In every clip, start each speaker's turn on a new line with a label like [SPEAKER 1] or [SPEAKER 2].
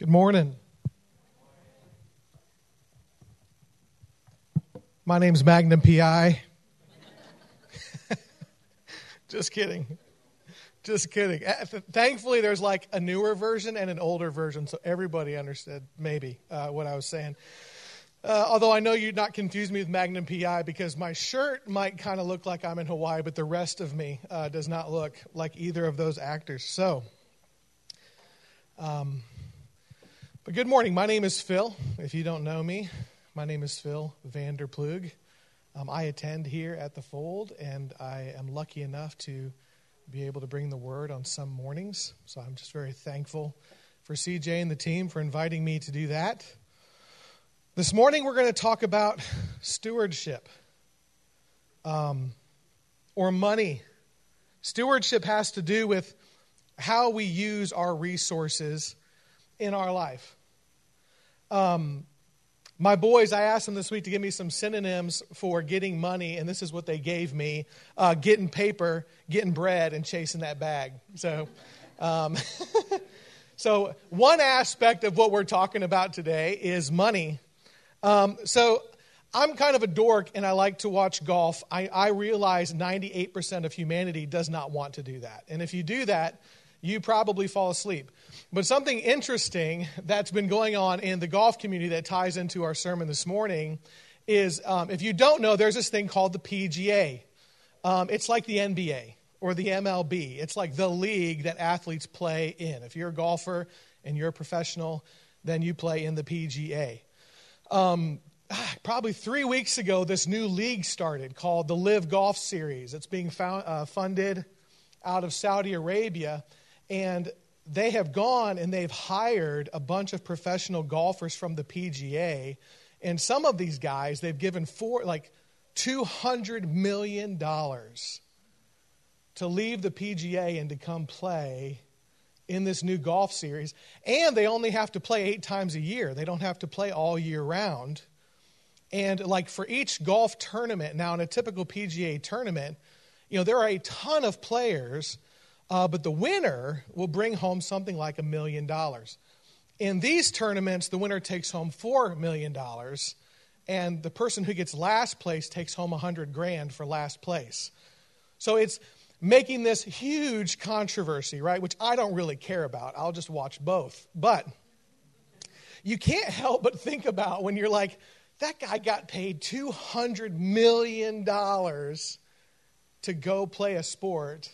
[SPEAKER 1] Good morning. My name's Magnum PI. Just kidding. Just kidding. Uh, thankfully, there's like a newer version and an older version, so everybody understood maybe uh, what I was saying. Uh, although I know you'd not confuse me with Magnum PI because my shirt might kind of look like I'm in Hawaii, but the rest of me uh, does not look like either of those actors. So, um, but good morning. My name is Phil. If you don't know me, my name is Phil Vander Ploeg. Um, I attend here at the Fold, and I am lucky enough to be able to bring the word on some mornings. So I'm just very thankful for CJ and the team for inviting me to do that. This morning, we're going to talk about stewardship um, or money. Stewardship has to do with how we use our resources in our life. Um, my boys, I asked them this week to give me some synonyms for getting money, and this is what they gave me uh, getting paper, getting bread, and chasing that bag. So, um, so, one aspect of what we're talking about today is money. Um, so, I'm kind of a dork and I like to watch golf. I, I realize 98% of humanity does not want to do that. And if you do that, you probably fall asleep. But something interesting that's been going on in the golf community that ties into our sermon this morning is um, if you don't know, there's this thing called the PGA. Um, it's like the NBA or the MLB, it's like the league that athletes play in. If you're a golfer and you're a professional, then you play in the PGA. Um, probably three weeks ago, this new league started called the LIV Golf Series. It's being found, uh, funded out of Saudi Arabia. And they have gone and they've hired a bunch of professional golfers from the PGA. And some of these guys, they've given four, like $200 million to leave the PGA and to come play in this new golf series. And they only have to play eight times a year, they don't have to play all year round. And like for each golf tournament, now in a typical PGA tournament, you know, there are a ton of players uh, but the winner will bring home something like a million dollars. In these tournaments, the winner takes home $4 million, and the person who gets last place takes home a 100 grand for last place. So it's making this huge controversy, right? Which I don't really care about. I'll just watch both. But you can't help but think about when you're like, that guy got paid $200 million to go play a sport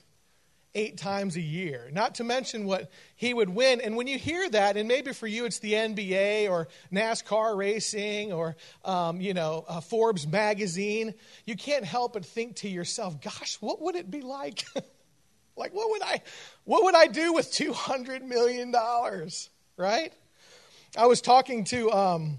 [SPEAKER 1] eight times a year, not to mention what he would win. And when you hear that, and maybe for you it's the NBA or NASCAR racing or, um, you know, Forbes magazine, you can't help but think to yourself, gosh, what would it be like? like, what would I, what would I do with $200 million, right? I was talking to, um,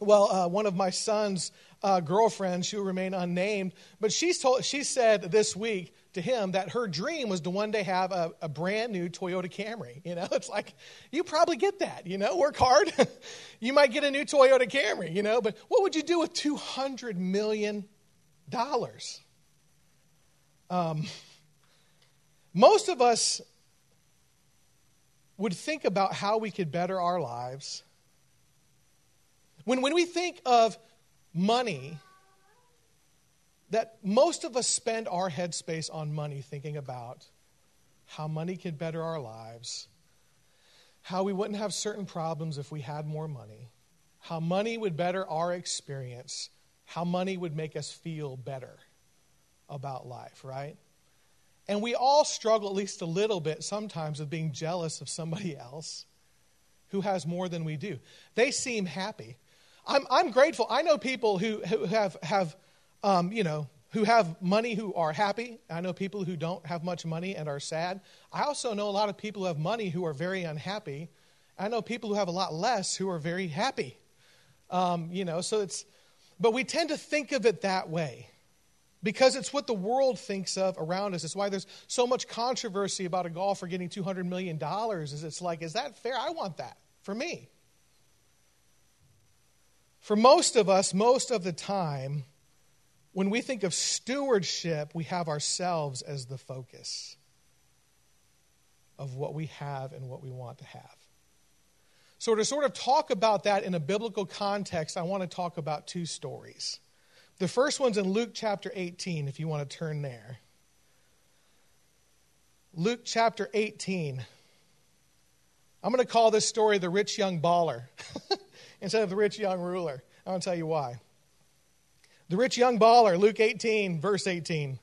[SPEAKER 1] well, uh, one of my son's uh, girlfriends, she will remain unnamed, but she's told, she said this week to him that her dream was to one day have a, a brand new Toyota Camry. You know, it's like, you probably get that, you know, work hard. you might get a new Toyota Camry, you know, but what would you do with $200 million? Um, most of us would think about how we could better our lives. When, when we think of money, that most of us spend our headspace on money thinking about how money could better our lives, how we wouldn't have certain problems if we had more money, how money would better our experience, how money would make us feel better about life, right? And we all struggle at least a little bit sometimes with being jealous of somebody else who has more than we do. They seem happy. I'm, I'm grateful. I know people who, who have, have um, you know, who have money who are happy. I know people who don't have much money and are sad. I also know a lot of people who have money who are very unhappy. I know people who have a lot less who are very happy. Um, you know, so it's, but we tend to think of it that way because it's what the world thinks of around us. It's why there's so much controversy about a golfer getting $200 million. Is it's like, is that fair? I want that for me. For most of us, most of the time, when we think of stewardship, we have ourselves as the focus of what we have and what we want to have. So, to sort of talk about that in a biblical context, I want to talk about two stories. The first one's in Luke chapter 18, if you want to turn there. Luke chapter 18. I'm going to call this story the rich young baller instead of the rich young ruler. I want to tell you why. The rich young baller, Luke 18, verse 18,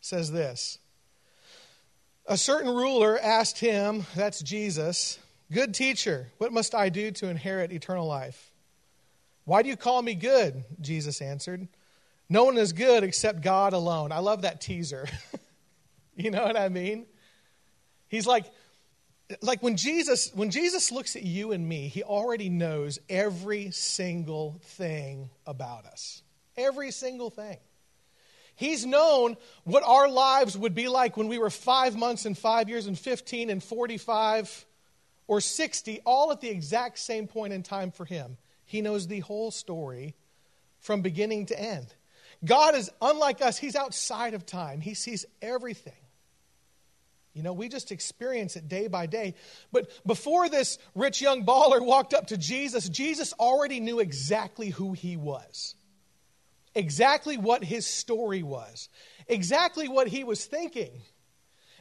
[SPEAKER 1] says this A certain ruler asked him, that's Jesus, Good teacher, what must I do to inherit eternal life? Why do you call me good? Jesus answered. No one is good except God alone. I love that teaser. you know what I mean? He's like, like when Jesus when Jesus looks at you and me, he already knows every single thing about us. Every single thing. He's known what our lives would be like when we were 5 months and 5 years and 15 and 45 or 60 all at the exact same point in time for him. He knows the whole story from beginning to end. God is unlike us, he's outside of time. He sees everything. You know, we just experience it day by day. But before this rich young baller walked up to Jesus, Jesus already knew exactly who he was, exactly what his story was, exactly what he was thinking.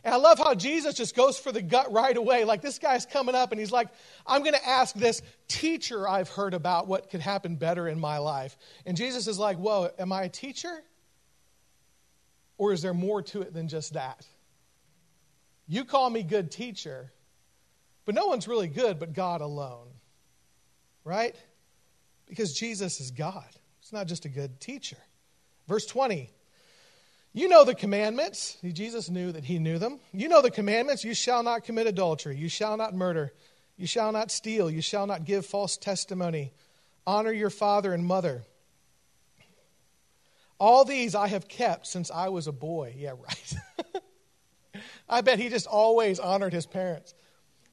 [SPEAKER 1] And I love how Jesus just goes for the gut right away. Like this guy's coming up and he's like, I'm going to ask this teacher I've heard about what could happen better in my life. And Jesus is like, Whoa, am I a teacher? Or is there more to it than just that? You call me good teacher, but no one's really good but God alone. Right? Because Jesus is God. It's not just a good teacher. Verse 20. You know the commandments. Jesus knew that he knew them. You know the commandments. You shall not commit adultery. You shall not murder. You shall not steal. You shall not give false testimony. Honor your father and mother. All these I have kept since I was a boy. Yeah, right. I bet he just always honored his parents.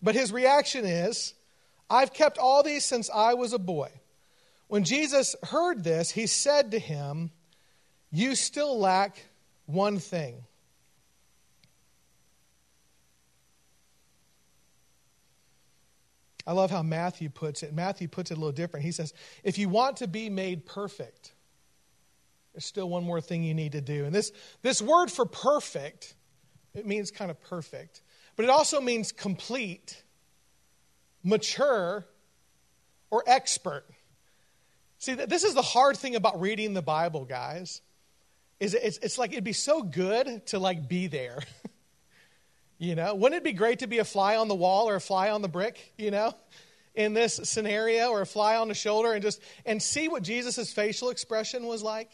[SPEAKER 1] But his reaction is, I've kept all these since I was a boy. When Jesus heard this, he said to him, You still lack one thing. I love how Matthew puts it. Matthew puts it a little different. He says, If you want to be made perfect, there's still one more thing you need to do. And this, this word for perfect it means kind of perfect. But it also means complete, mature, or expert. See, this is the hard thing about reading the Bible, guys. Is it's, it's like it'd be so good to like be there. you know, wouldn't it be great to be a fly on the wall or a fly on the brick, you know, in this scenario or a fly on the shoulder and just and see what Jesus' facial expression was like?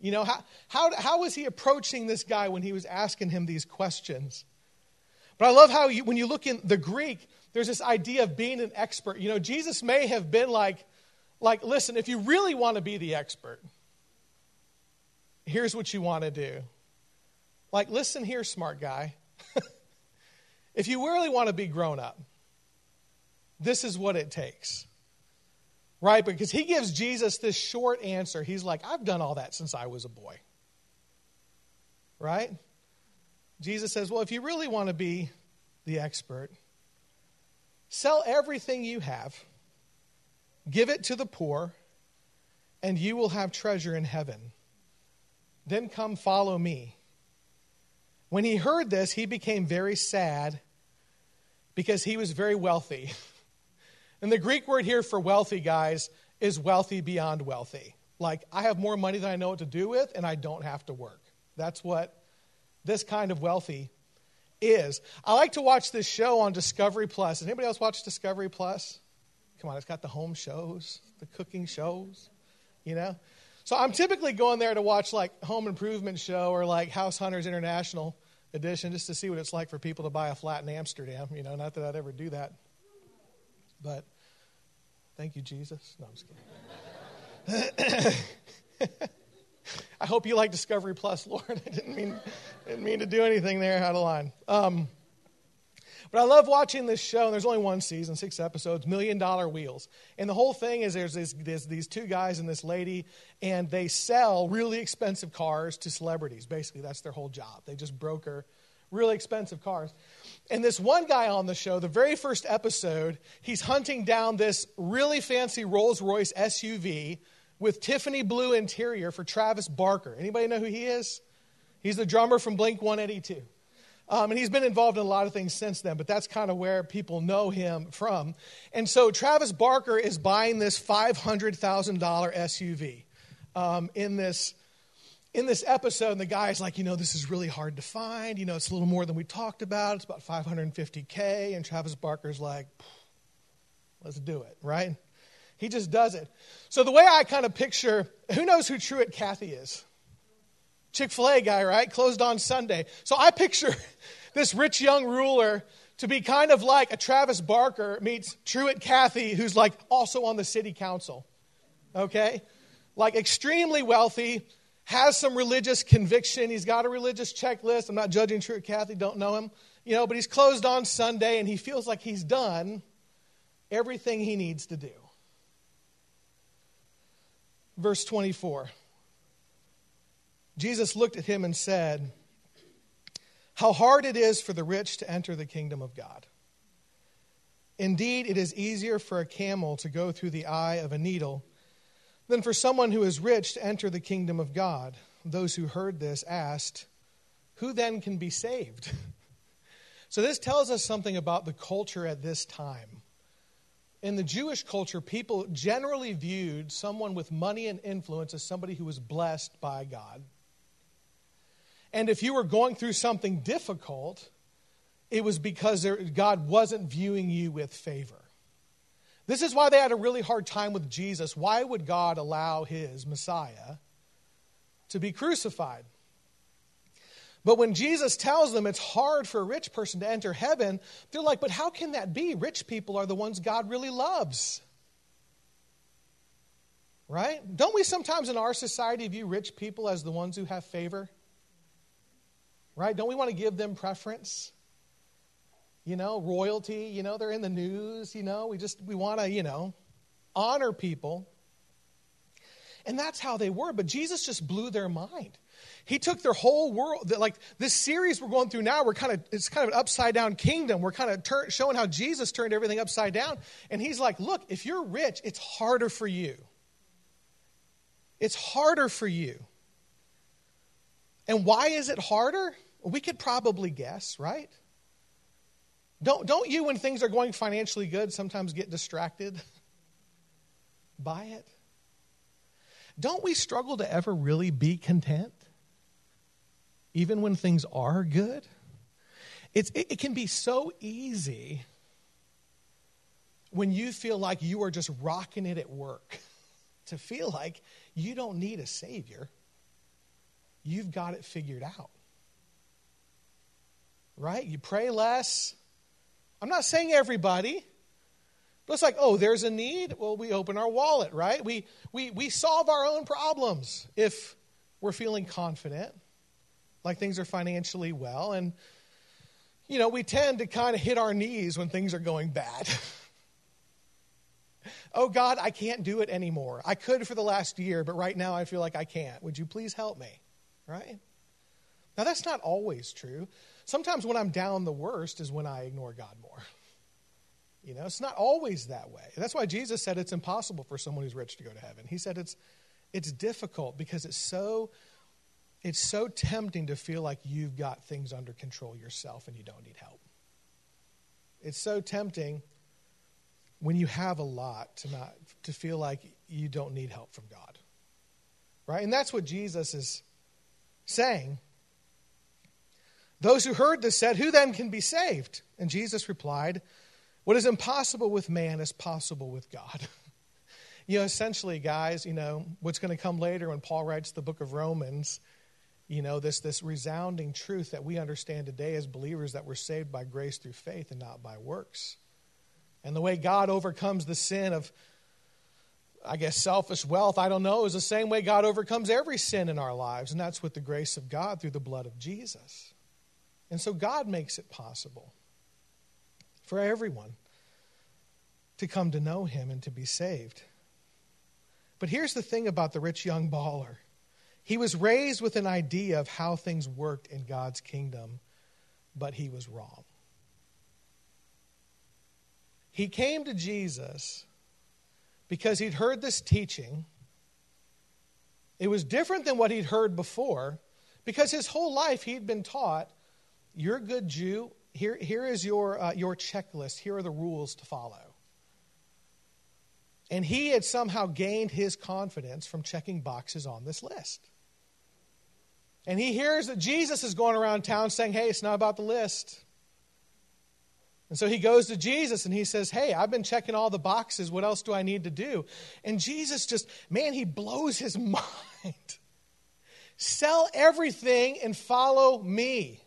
[SPEAKER 1] You know, how, how, how was he approaching this guy when he was asking him these questions? But I love how you, when you look in the Greek, there's this idea of being an expert. You know, Jesus may have been like, like, listen, if you really want to be the expert, here's what you want to do. Like, listen here, smart guy. if you really want to be grown up, this is what it takes right? Because he gives Jesus this short answer. He's like, I've done all that since I was a boy. Right? Jesus says, Well, if you really want to be the expert, sell everything you have, give it to the poor, and you will have treasure in heaven. Then come follow me. When he heard this, he became very sad because he was very wealthy. And the Greek word here for wealthy, guys, is wealthy beyond wealthy. Like, I have more money than I know what to do with, and I don't have to work. That's what this kind of wealthy is. I like to watch this show on Discovery Plus. Does anybody else watch Discovery Plus? Come on, it's got the home shows, the cooking shows, you know? So I'm typically going there to watch like Home Improvement Show or like House Hunters International Edition just to see what it's like for people to buy a flat in Amsterdam. You know, not that I'd ever do that. But thank you, Jesus. No, I'm just kidding. I hope you like Discovery Plus, Lord. I didn't mean, didn't mean to do anything there out of line. Um, but I love watching this show, and there's only one season, six episodes, Million Dollar Wheels. And the whole thing is there's, this, there's these two guys and this lady, and they sell really expensive cars to celebrities. Basically, that's their whole job. They just broker really expensive cars. And this one guy on the show, the very first episode, he's hunting down this really fancy Rolls Royce SUV with Tiffany blue interior for Travis Barker. Anybody know who he is? He's the drummer from Blink 182. Um, and he's been involved in a lot of things since then, but that's kind of where people know him from. And so Travis Barker is buying this $500,000 SUV um, in this in this episode, and the guy's like, you know, this is really hard to find. You know, it's a little more than we talked about. It's about 550K. And Travis Barker's like, let's do it, right? He just does it. So the way I kind of picture, who knows who Truett Cathy is? Chick fil A guy, right? Closed on Sunday. So I picture this rich young ruler to be kind of like a Travis Barker meets Truett Cathy, who's like also on the city council. Okay? Like extremely wealthy, has some religious conviction. He's got a religious checklist. I'm not judging Truett Cathy, don't know him. You know, but he's closed on Sunday and he feels like he's done everything he needs to do. Verse 24. Jesus looked at him and said, How hard it is for the rich to enter the kingdom of God. Indeed, it is easier for a camel to go through the eye of a needle than for someone who is rich to enter the kingdom of God. Those who heard this asked, Who then can be saved? So, this tells us something about the culture at this time. In the Jewish culture, people generally viewed someone with money and influence as somebody who was blessed by God. And if you were going through something difficult, it was because there, God wasn't viewing you with favor. This is why they had a really hard time with Jesus. Why would God allow his Messiah to be crucified? But when Jesus tells them it's hard for a rich person to enter heaven, they're like, but how can that be? Rich people are the ones God really loves. Right? Don't we sometimes in our society view rich people as the ones who have favor? Right? Don't we want to give them preference? you know, royalty, you know, they're in the news, you know, we just, we want to, you know, honor people. And that's how they were. But Jesus just blew their mind. He took their whole world, like this series we're going through now, we're kind of, it's kind of an upside down kingdom. We're kind of showing how Jesus turned everything upside down. And he's like, look, if you're rich, it's harder for you. It's harder for you. And why is it harder? We could probably guess, right? Don't, don't you, when things are going financially good, sometimes get distracted by it? Don't we struggle to ever really be content? Even when things are good? It's, it, it can be so easy when you feel like you are just rocking it at work to feel like you don't need a Savior. You've got it figured out. Right? You pray less, I'm not saying everybody. But it's like, oh, there's a need. Well, we open our wallet, right? We, we, we solve our own problems if we're feeling confident, like things are financially well. And, you know, we tend to kind of hit our knees when things are going bad. oh, God, I can't do it anymore. I could for the last year, but right now I feel like I can't. Would you please help me? Right? Now, that's not always true. Sometimes when I'm down the worst is when I ignore God more. You know, it's not always that way. That's why Jesus said it's impossible for someone who's rich to go to heaven. He said it's it's difficult because it's so it's so tempting to feel like you've got things under control yourself and you don't need help. It's so tempting when you have a lot to not to feel like you don't need help from God. Right? And that's what Jesus is saying those who heard this said, Who then can be saved? And Jesus replied, What is impossible with man is possible with God. you know, essentially, guys, you know, what's going to come later when Paul writes the book of Romans, you know, this, this resounding truth that we understand today as believers that we're saved by grace through faith and not by works. And the way God overcomes the sin of, I guess, selfish wealth, I don't know, is the same way God overcomes every sin in our lives. And that's with the grace of God through the blood of Jesus. And so God makes it possible for everyone to come to know him and to be saved. But here's the thing about the rich young baller he was raised with an idea of how things worked in God's kingdom, but he was wrong. he came to Jesus because he'd heard this teaching. It was different than what he'd heard before because his whole life he'd been taught you're a good Jew. Here, here is your, uh, your checklist. Here are the rules to follow. And he had somehow gained his confidence from checking boxes on this list. And he hears that Jesus is going around town saying, Hey, it's not about the list. And so he goes to Jesus and he says, Hey, I've been checking all the boxes. What else do I need to do? And Jesus just, man, he blows his mind. Sell everything and follow me.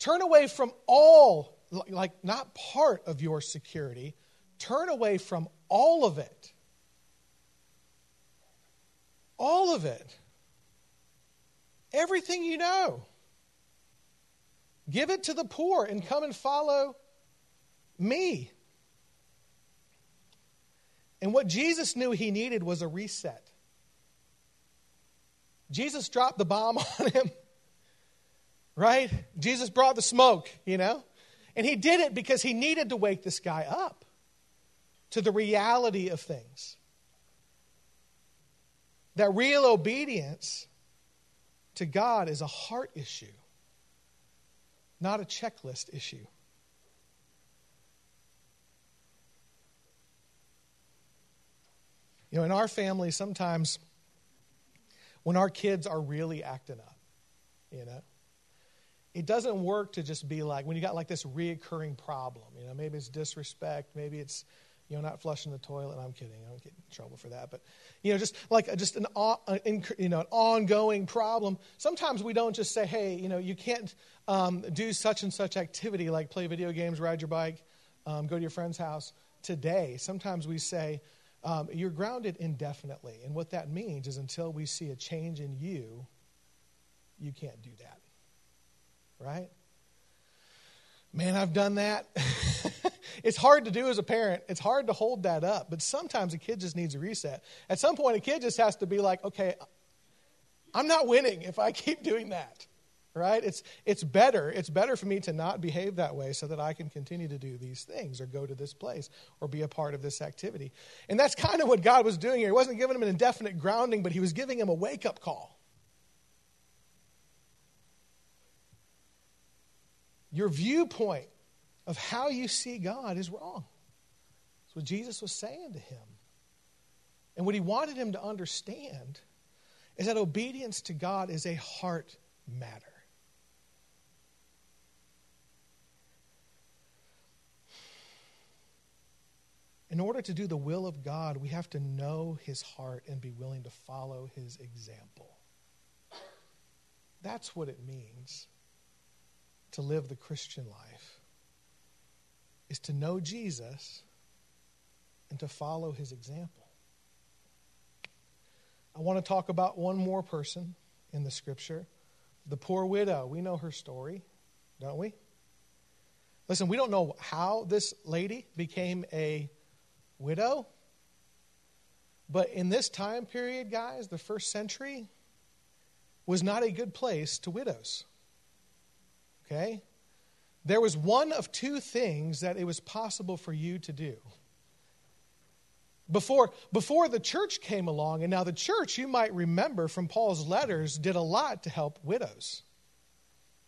[SPEAKER 1] Turn away from all, like not part of your security, turn away from all of it. All of it. Everything you know. Give it to the poor and come and follow me. And what Jesus knew he needed was a reset. Jesus dropped the bomb on him, right? Jesus brought the smoke, you know? And he did it because he needed to wake this guy up to the reality of things. That real obedience to God is a heart issue, not a checklist issue. You know, in our family, sometimes when our kids are really acting up, you know, it doesn't work to just be like, when you got like this reoccurring problem, you know, maybe it's disrespect, maybe it's you know, not flushing the toilet. I'm kidding. I don't get in trouble for that. But, you know, just like just an, you know, an ongoing problem. Sometimes we don't just say, hey, you know, you can't um, do such and such activity like play video games, ride your bike, um, go to your friend's house today. Sometimes we say, um, you're grounded indefinitely. And what that means is until we see a change in you, you can't do that. Right? Man, I've done that. it's hard to do as a parent. It's hard to hold that up. But sometimes a kid just needs a reset. At some point, a kid just has to be like, okay, I'm not winning if I keep doing that. Right? It's, it's better. It's better for me to not behave that way so that I can continue to do these things or go to this place or be a part of this activity. And that's kind of what God was doing here. He wasn't giving him an indefinite grounding, but he was giving him a wake up call. Your viewpoint of how you see God is wrong. That's what Jesus was saying to him. And what he wanted him to understand is that obedience to God is a heart matter. In order to do the will of God, we have to know his heart and be willing to follow his example. That's what it means to live the Christian life is to know Jesus and to follow his example. I want to talk about one more person in the scripture the poor widow. We know her story, don't we? Listen, we don't know how this lady became a widow, but in this time period, guys, the first century was not a good place to widows. Okay? There was one of two things that it was possible for you to do. Before, before the church came along, and now the church, you might remember from Paul's letters, did a lot to help widows.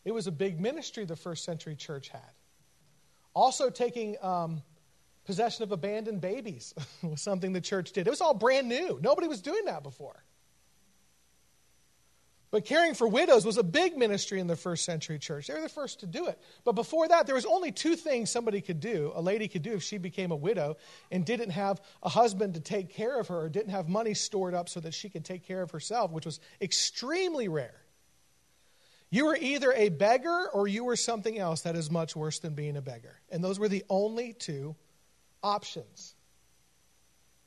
[SPEAKER 1] It was a big ministry the first century church had. Also, taking um, possession of abandoned babies was something the church did. It was all brand new, nobody was doing that before. But caring for widows was a big ministry in the first century church. They were the first to do it. But before that, there was only two things somebody could do, a lady could do if she became a widow and didn't have a husband to take care of her or didn't have money stored up so that she could take care of herself, which was extremely rare. You were either a beggar or you were something else that is much worse than being a beggar. And those were the only two options.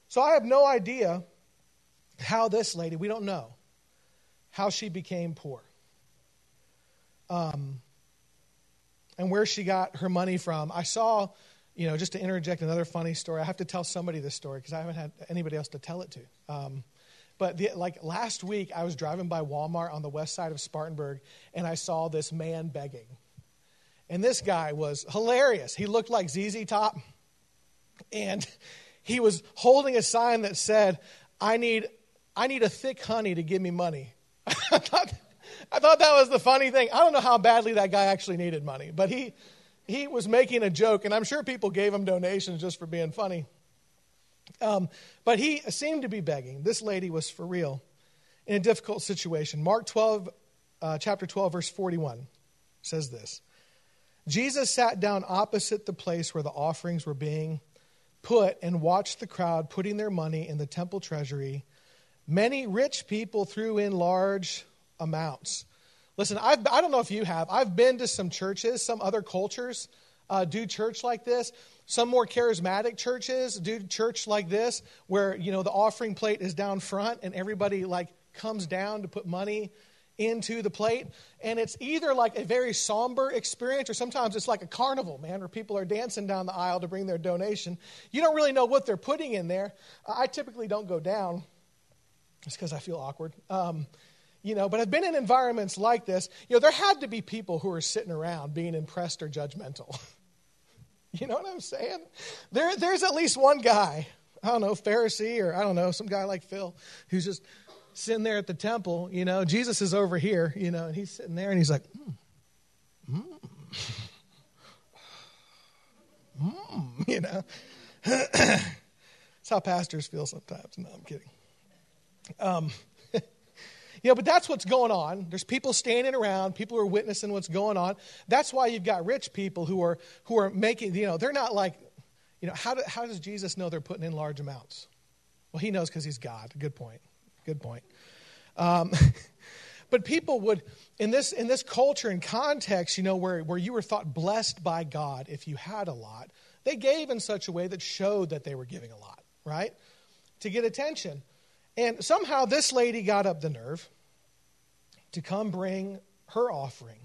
[SPEAKER 1] So I have no idea how this lady, we don't know how she became poor. Um, and where she got her money from. I saw, you know, just to interject another funny story, I have to tell somebody this story because I haven't had anybody else to tell it to. Um, but the, like last week, I was driving by Walmart on the west side of Spartanburg and I saw this man begging. And this guy was hilarious. He looked like ZZ Top. And he was holding a sign that said, I need, I need a thick honey to give me money. I, thought, I thought that was the funny thing. I don't know how badly that guy actually needed money, but he, he was making a joke, and I'm sure people gave him donations just for being funny. Um, but he seemed to be begging. This lady was for real in a difficult situation. Mark 12, uh, chapter 12, verse 41 says this Jesus sat down opposite the place where the offerings were being put and watched the crowd putting their money in the temple treasury. Many rich people threw in large amounts. Listen, I've, I don't know if you have. I've been to some churches, some other cultures uh, do church like this. Some more charismatic churches do church like this, where you know the offering plate is down front and everybody like comes down to put money into the plate. And it's either like a very somber experience or sometimes it's like a carnival, man, where people are dancing down the aisle to bring their donation. You don't really know what they're putting in there. I typically don't go down just because I feel awkward. Um, you know, but I've been in environments like this. You know, there had to be people who are sitting around being impressed or judgmental. you know what I'm saying? There, there's at least one guy, I don't know, Pharisee or I don't know, some guy like Phil, who's just sitting there at the temple, you know, Jesus is over here, you know, and he's sitting there and he's like, mm, mm, mm, you know. That's how pastors feel sometimes. No, I'm kidding. Um, you know, but that's what's going on. There's people standing around, people who are witnessing what's going on. That's why you've got rich people who are who are making, you know, they're not like, you know, how, do, how does Jesus know they're putting in large amounts? Well, he knows because he's God. Good point. Good point. Um, but people would, in this, in this culture and context, you know, where, where you were thought blessed by God if you had a lot, they gave in such a way that showed that they were giving a lot, right? To get attention. And somehow this lady got up the nerve to come bring her offering.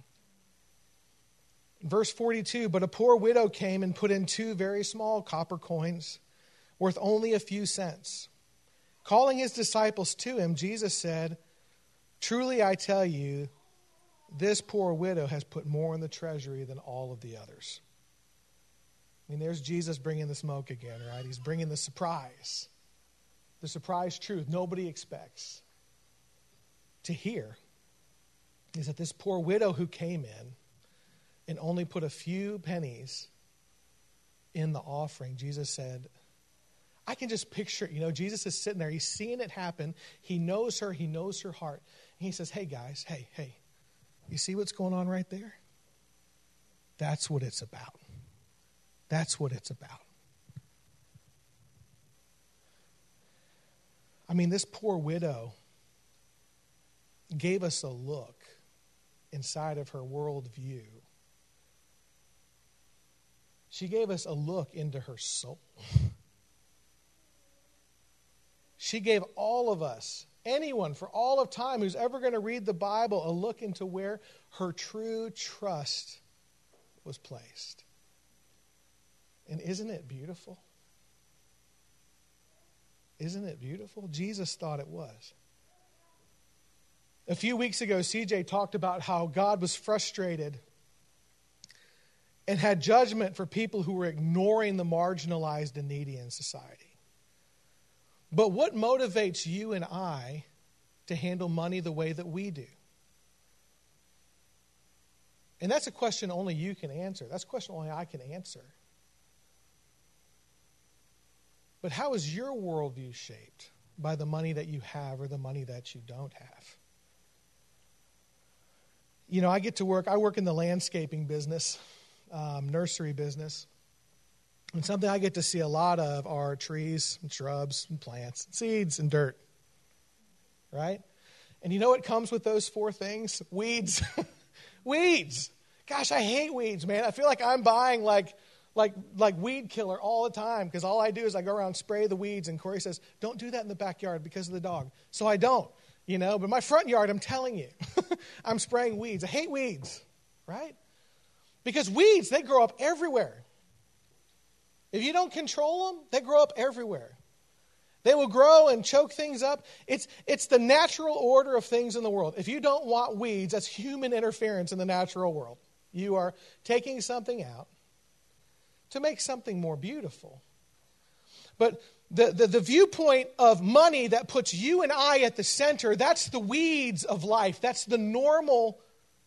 [SPEAKER 1] Verse 42 But a poor widow came and put in two very small copper coins worth only a few cents. Calling his disciples to him, Jesus said, Truly I tell you, this poor widow has put more in the treasury than all of the others. I mean, there's Jesus bringing the smoke again, right? He's bringing the surprise. The surprise truth nobody expects to hear is that this poor widow who came in and only put a few pennies in the offering, Jesus said, I can just picture, you know, Jesus is sitting there. He's seeing it happen. He knows her. He knows her heart. And he says, Hey, guys, hey, hey, you see what's going on right there? That's what it's about. That's what it's about. I mean, this poor widow gave us a look inside of her worldview. She gave us a look into her soul. She gave all of us, anyone for all of time who's ever going to read the Bible, a look into where her true trust was placed. And isn't it beautiful? Isn't it beautiful? Jesus thought it was. A few weeks ago, CJ talked about how God was frustrated and had judgment for people who were ignoring the marginalized and needy in society. But what motivates you and I to handle money the way that we do? And that's a question only you can answer. That's a question only I can answer. But how is your worldview shaped by the money that you have or the money that you don't have? You know, I get to work, I work in the landscaping business, um, nursery business. And something I get to see a lot of are trees and shrubs and plants, and seeds and dirt. Right? And you know what comes with those four things? Weeds. weeds. Gosh, I hate weeds, man. I feel like I'm buying like like like weed killer all the time because all I do is I go around spray the weeds and Corey says, "Don't do that in the backyard because of the dog." So I don't, you know, but my front yard, I'm telling you. I'm spraying weeds. I hate weeds, right? Because weeds, they grow up everywhere. If you don't control them, they grow up everywhere. They will grow and choke things up. It's, it's the natural order of things in the world. If you don't want weeds, that's human interference in the natural world, You are taking something out to make something more beautiful. But the, the, the, viewpoint of money that puts you and I at the center, that's the weeds of life. That's the normal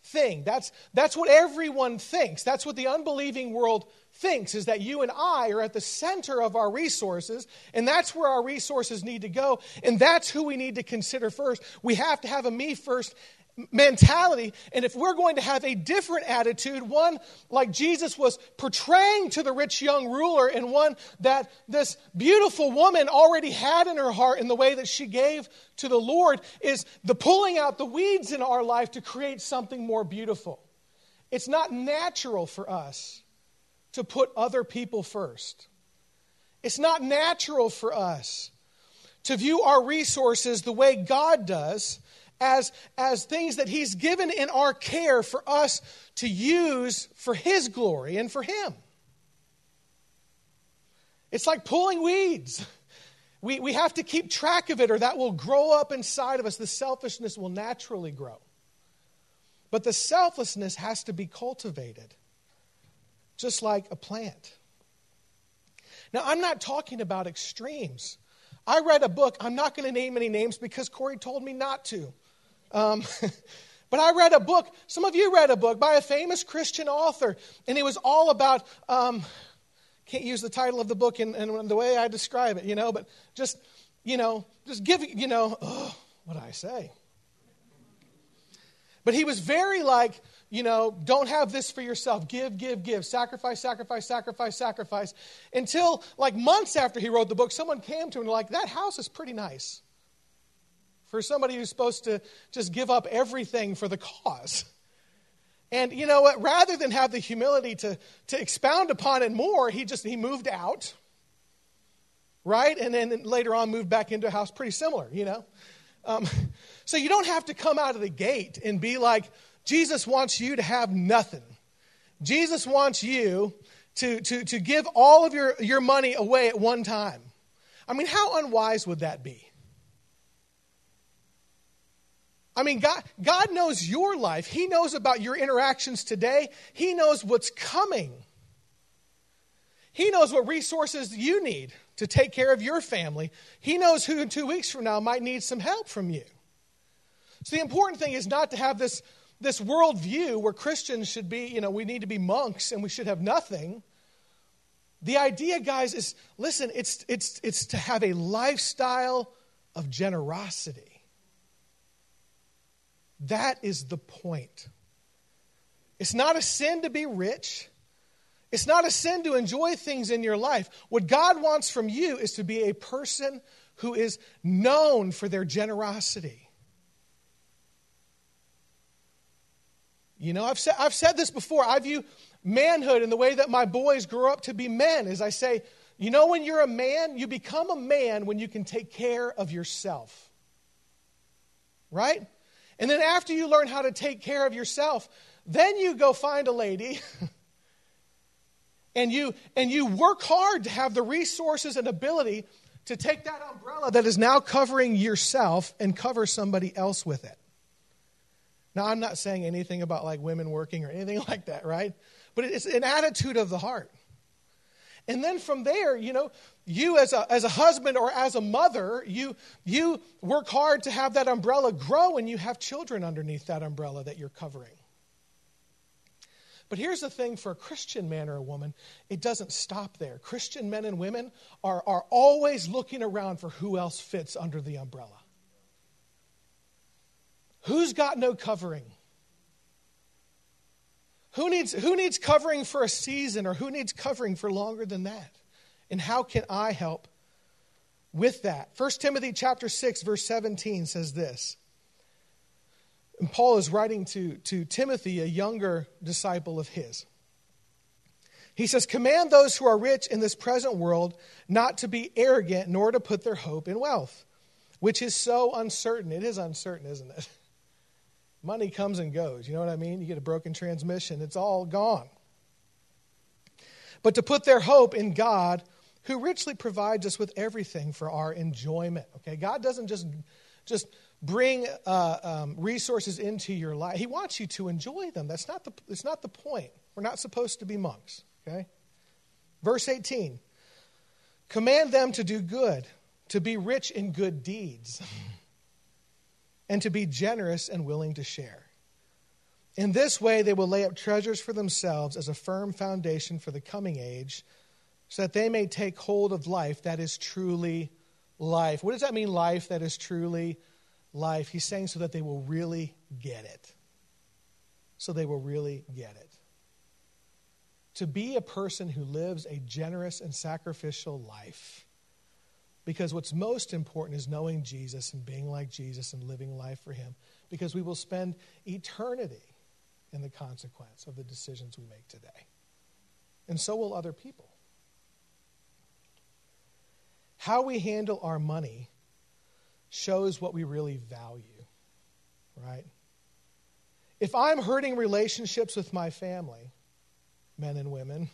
[SPEAKER 1] thing. That's, that's what everyone thinks. That's what the unbelieving world thinks, is that you and I are at the center of our resources, and that's where our resources need to go, and that's who we need to consider first. We have to have a me first mentality. And if we're going to have a different attitude, one like Jesus was portraying to the rich young ruler, and one that this beautiful woman already had in her heart in the way that she gave to the Lord, is the pulling out the weeds in our life to create something more beautiful. It's not natural for us to put other people first. It's not natural for us to view our resources the way God does as, as things that He's given in our care for us to use for His glory and for Him. It's like pulling weeds. We, we have to keep track of it, or that will grow up inside of us. The selfishness will naturally grow. But the selflessness has to be cultivated, just like a plant. Now, I'm not talking about extremes. I read a book, I'm not going to name any names because Corey told me not to. Um, but I read a book, some of you read a book by a famous Christian author, and it was all about, um, can't use the title of the book in, the way I describe it, you know, but just, you know, just give, you know, oh, what do I say? But he was very like, you know, don't have this for yourself. Give, give, give. Sacrifice, sacrifice, sacrifice, sacrifice. Until like months after he wrote the book, someone came to him and like, that house is pretty nice for somebody who's supposed to just give up everything for the cause. And you know what? Rather than have the humility to, to expound upon it more, he just he moved out, right? And then later on moved back into a house pretty similar, you know? Um, so you don't have to come out of the gate and be like, Jesus wants you to have nothing. Jesus wants you to, to, to give all of your, your money away at one time. I mean, how unwise would that be? I mean, God, God knows your life. He knows about your interactions today. He knows what's coming. He knows what resources you need to take care of your family. He knows who in two weeks from now might need some help from you. So the important thing is not to have this, this worldview where Christians should be, you know, we need to be monks and we should have nothing. The idea, guys, is listen, it's, it's, it's to have a lifestyle of generosity. That is the point. It's not a sin to be rich. It's not a sin to enjoy things in your life. What God wants from you is to be a person who is known for their generosity. You know, I've said, I've said this before. I view manhood in the way that my boys grow up to be men is I say, you know, when you're a man, you become a man when you can take care of yourself. Right? And then after you learn how to take care of yourself, then you go find a lady and you and you work hard to have the resources and ability to take that umbrella that is now covering yourself and cover somebody else with it. Now, I'm not saying anything about like women working or anything like that, right? But it's an attitude of the heart. And then from there, you know, you as a, as a husband or as a mother, you, you work hard to have that umbrella grow and you have children underneath that umbrella that you're covering. But here's the thing for a Christian man or a woman, it doesn't stop there. Christian men and women are, are always looking around for who else fits under the umbrella. Who's got no covering? Who needs, who needs covering for a season or who needs covering for longer than that? And how can I help with that? 1 Timothy chapter 6 verse 17 says this. And Paul is writing to, to Timothy, a younger disciple of his. He says, Command those who are rich in this present world not to be arrogant, nor to put their hope in wealth, which is so uncertain. It is uncertain, isn't it? Money comes and goes. You know what I mean? You get a broken transmission, it's all gone. But to put their hope in God, who richly provides us with everything for our enjoyment. Okay? God doesn't just, just bring uh, um, resources into your life. He wants you to enjoy them. That's not the, that's not the point. We're not supposed to be monks, okay? Verse 18 Command them to do good, to be rich in good deeds, and to be generous and willing to share. In this way, they will lay up treasures for themselves as a firm foundation for the coming age, so that they may take hold of life that is truly life. What does that mean, life that is truly life? He's saying so that they will really get it. So they will really get it. To be a person who lives a generous and sacrificial life. Because what's most important is knowing Jesus and being like Jesus and living life for Him. Because we will spend eternity in the consequence of the decisions we make today. And so will other people. How we handle our money shows what we really value, right? If I'm hurting relationships with my family, men and women,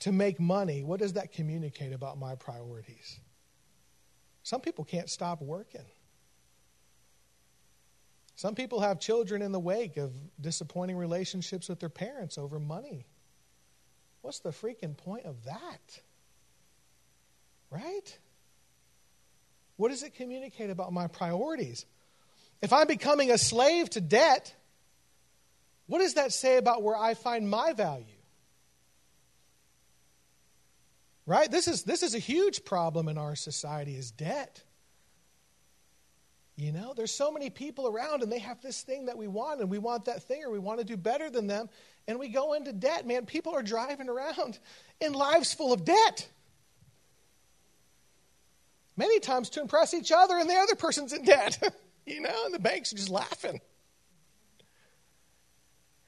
[SPEAKER 1] to make money, what does that communicate about my priorities? Some people can't stop working. Some people have children in the wake of disappointing relationships with their parents over money. What's the freaking point of that? Right? What does it communicate about my priorities? If I'm becoming a slave to debt, what does that say about where I find my value? Right? This is, this is a huge problem in our society is debt. You know, there's so many people around and they have this thing that we want and we want that thing or we want to do better than them and we go into debt. Man, people are driving around in lives full of debt many times to impress each other, and the other person's in debt. you know, and the banks are just laughing.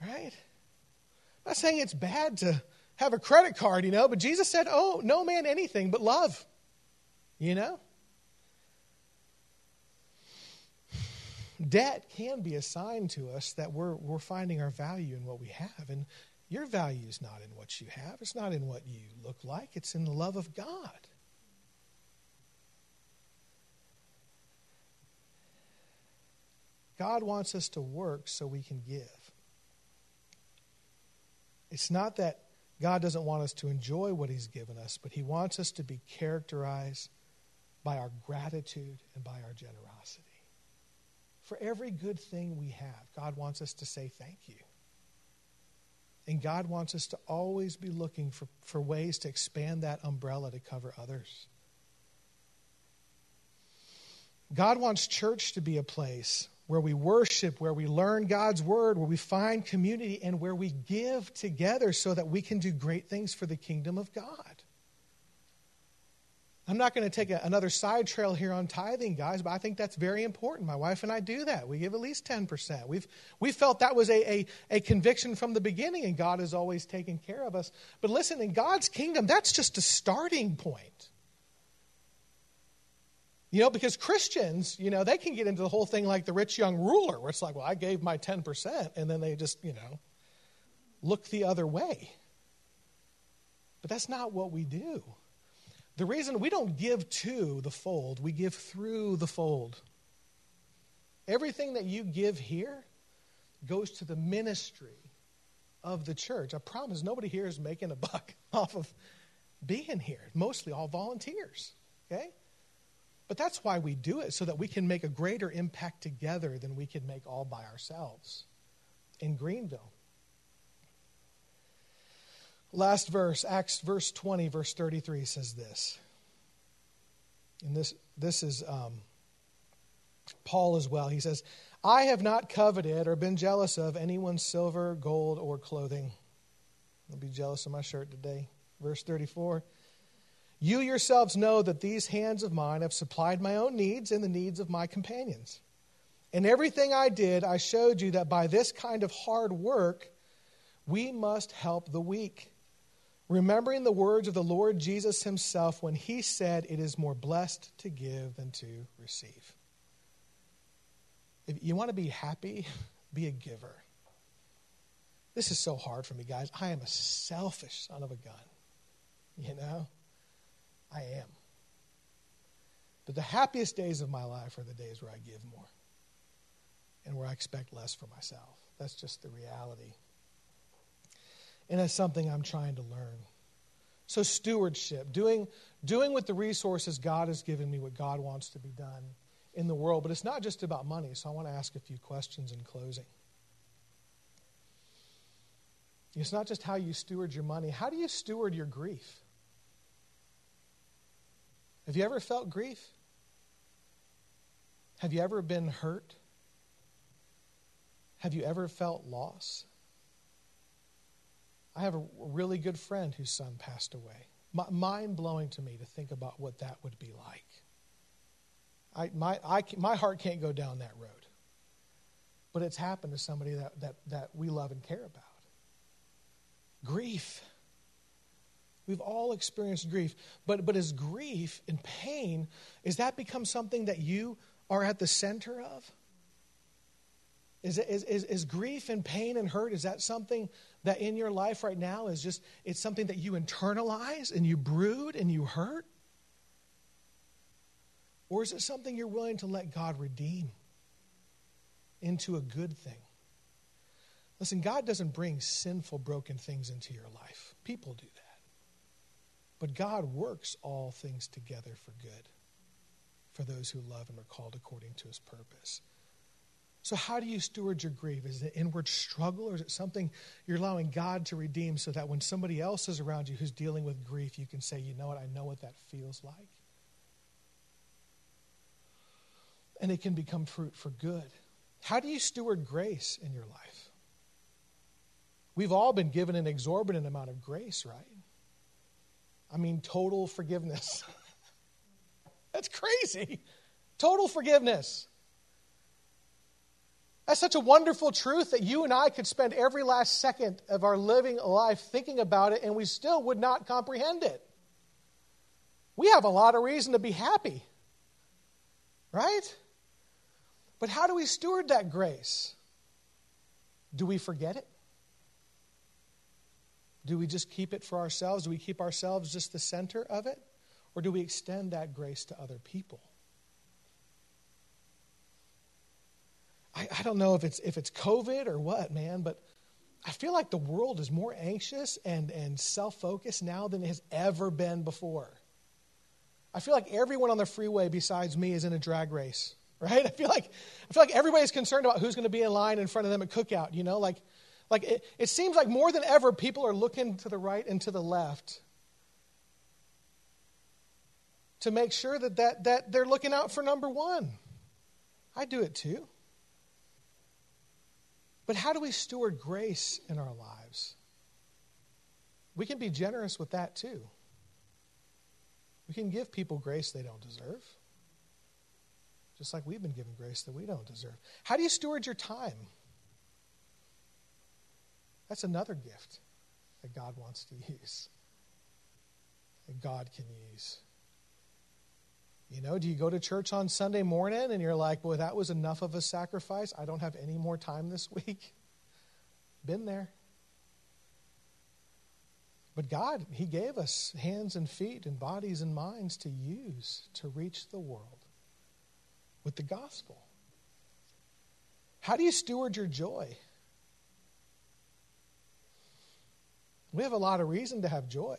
[SPEAKER 1] Right? I'm not saying it's bad to have a credit card, you know, but Jesus said, Oh, no man anything but love. You know? Debt can be a sign to us that we're, we're finding our value in what we have. And your value is not in what you have, it's not in what you look like, it's in the love of God. God wants us to work so we can give. It's not that God doesn't want us to enjoy what He's given us, but He wants us to be characterized by our gratitude and by our generosity. For every good thing we have, God wants us to say thank you. And God wants us to always be looking for, for ways to expand that umbrella to cover others. God wants church to be a place where we worship, where we learn God's word, where we find community, and where we give together so that we can do great things for the kingdom of God. I'm not going to take a, another side trail here on tithing, guys, but I think that's very important. My wife and I do that. We give at least 10%. We've, we felt that was a, a, a conviction from the beginning, and God has always taken care of us. But listen, in God's kingdom, that's just a starting point. You know, because Christians, you know, they can get into the whole thing like the rich young ruler, where it's like, well, I gave my 10%, and then they just, you know, look the other way. But that's not what we do. The reason we don't give to the fold, we give through the fold. Everything that you give here goes to the ministry of the church. I promise nobody here is making a buck off of being here. Mostly all volunteers. Okay? But that's why we do it, so that we can make a greater impact together than we could make all by ourselves in Greenville. Last verse, Acts verse 20, verse 33 says this. And this, this is um, Paul as well. He says, I have not coveted or been jealous of anyone's silver, gold, or clothing. I'll be jealous of my shirt today. Verse 34. You yourselves know that these hands of mine have supplied my own needs and the needs of my companions. In everything I did, I showed you that by this kind of hard work, we must help the weak. Remembering the words of the Lord Jesus himself when he said, It is more blessed to give than to receive. If you want to be happy, be a giver. This is so hard for me, guys. I am a selfish son of a gun. You know? I am. But the happiest days of my life are the days where I give more and where I expect less for myself. That's just the reality. And that's something I'm trying to learn. So, stewardship, doing, doing with the resources God has given me what God wants to be done in the world. But it's not just about money, so I want to ask a few questions in closing. It's not just how you steward your money, how do you steward your grief? Have you ever felt grief? Have you ever been hurt? Have you ever felt loss? I have a really good friend whose son passed away. Mind blowing to me to think about what that would be like. I, my, I, my heart can't go down that road. But it's happened to somebody that, that, that we love and care about. Grief. We've all experienced grief. But, but is grief and pain, is that become something that you are at the center of? Is, is, is, is grief and pain and hurt, is that something that in your life right now is just, it's something that you internalize and you brood and you hurt? Or is it something you're willing to let God redeem into a good thing? Listen, God doesn't bring sinful, broken things into your life. People do that. But God works all things together for good for those who love and are called according to his purpose. So, how do you steward your grief? Is it inward struggle, or is it something you're allowing God to redeem so that when somebody else is around you who's dealing with grief, you can say, you know what, I know what that feels like? And it can become fruit for good. How do you steward grace in your life? We've all been given an exorbitant amount of grace, right? I mean, total forgiveness. That's crazy. Total forgiveness. That's such a wonderful truth that you and I could spend every last second of our living life thinking about it and we still would not comprehend it. We have a lot of reason to be happy, right? But how do we steward that grace? Do we forget it? Do we just keep it for ourselves? Do we keep ourselves just the center of it? Or do we extend that grace to other people? I, I don't know if it's if it's COVID or what, man, but I feel like the world is more anxious and, and self-focused now than it has ever been before. I feel like everyone on the freeway besides me is in a drag race, right? I feel like I feel like everybody's concerned about who's going to be in line in front of them at Cook Out, you know, like like it, it seems like more than ever, people are looking to the right and to the left to make sure that, that, that they're looking out for number one. I do it too. But how do we steward grace in our lives? We can be generous with that too. We can give people grace they don't deserve, just like we've been given grace that we don't deserve. How do you steward your time? That's another gift that God wants to use, that God can use. You know, do you go to church on Sunday morning and you're like, boy, that was enough of a sacrifice. I don't have any more time this week. Been there. But God, He gave us hands and feet and bodies and minds to use to reach the world with the gospel. How do you steward your joy? We have a lot of reason to have joy.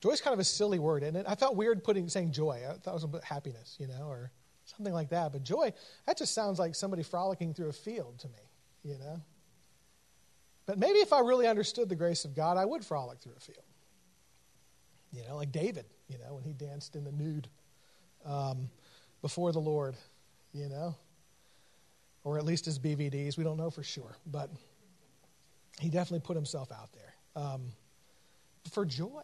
[SPEAKER 1] Joy is kind of a silly word, and I felt weird putting saying joy. I thought it was a bit happiness, you know, or something like that. But joy, that just sounds like somebody frolicking through a field to me, you know. But maybe if I really understood the grace of God, I would frolic through a field. You know, like David, you know, when he danced in the nude um, before the Lord, you know, or at least his BVDs. We don't know for sure, but he definitely put himself out there um, for joy.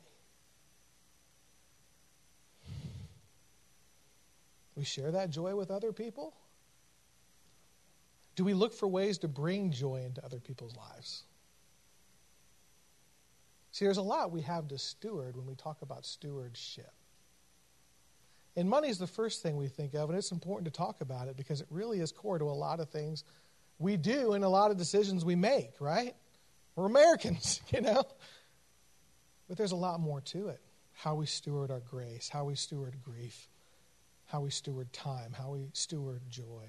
[SPEAKER 1] We share that joy with other people? Do we look for ways to bring joy into other people's lives? See, there's a lot we have to steward when we talk about stewardship. And money is the first thing we think of, and it's important to talk about it because it really is core to a lot of things we do and a lot of decisions we make, right? We're Americans, you know? But there's a lot more to it. How we steward our grace, how we steward grief, how we steward time, how we steward joy.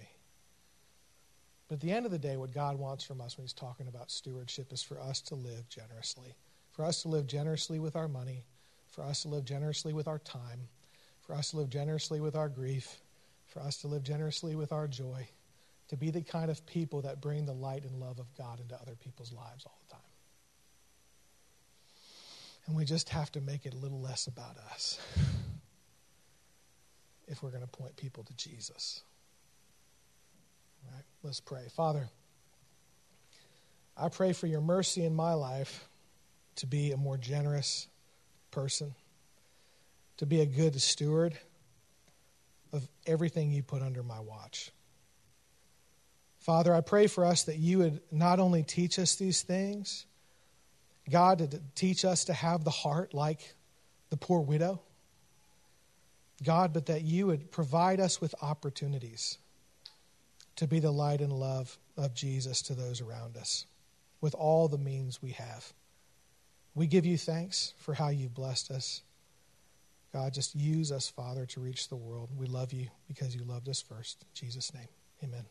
[SPEAKER 1] But at the end of the day, what God wants from us when He's talking about stewardship is for us to live generously, for us to live generously with our money, for us to live generously with our time, for us to live generously with our grief, for us to live generously with our joy, to be the kind of people that bring the light and love of God into other people's lives all the time. And we just have to make it a little less about us if we're going to point people to Jesus. All right, let's pray. Father, I pray for your mercy in my life to be a more generous person, to be a good steward of everything you put under my watch. Father, I pray for us that you would not only teach us these things, God, to teach us to have the heart like the poor widow. God, but that you would provide us with opportunities to be the light and love of Jesus to those around us with all the means we have. We give you thanks for how you've blessed us. God, just use us, Father, to reach the world. We love you because you loved us first. In Jesus' name, amen.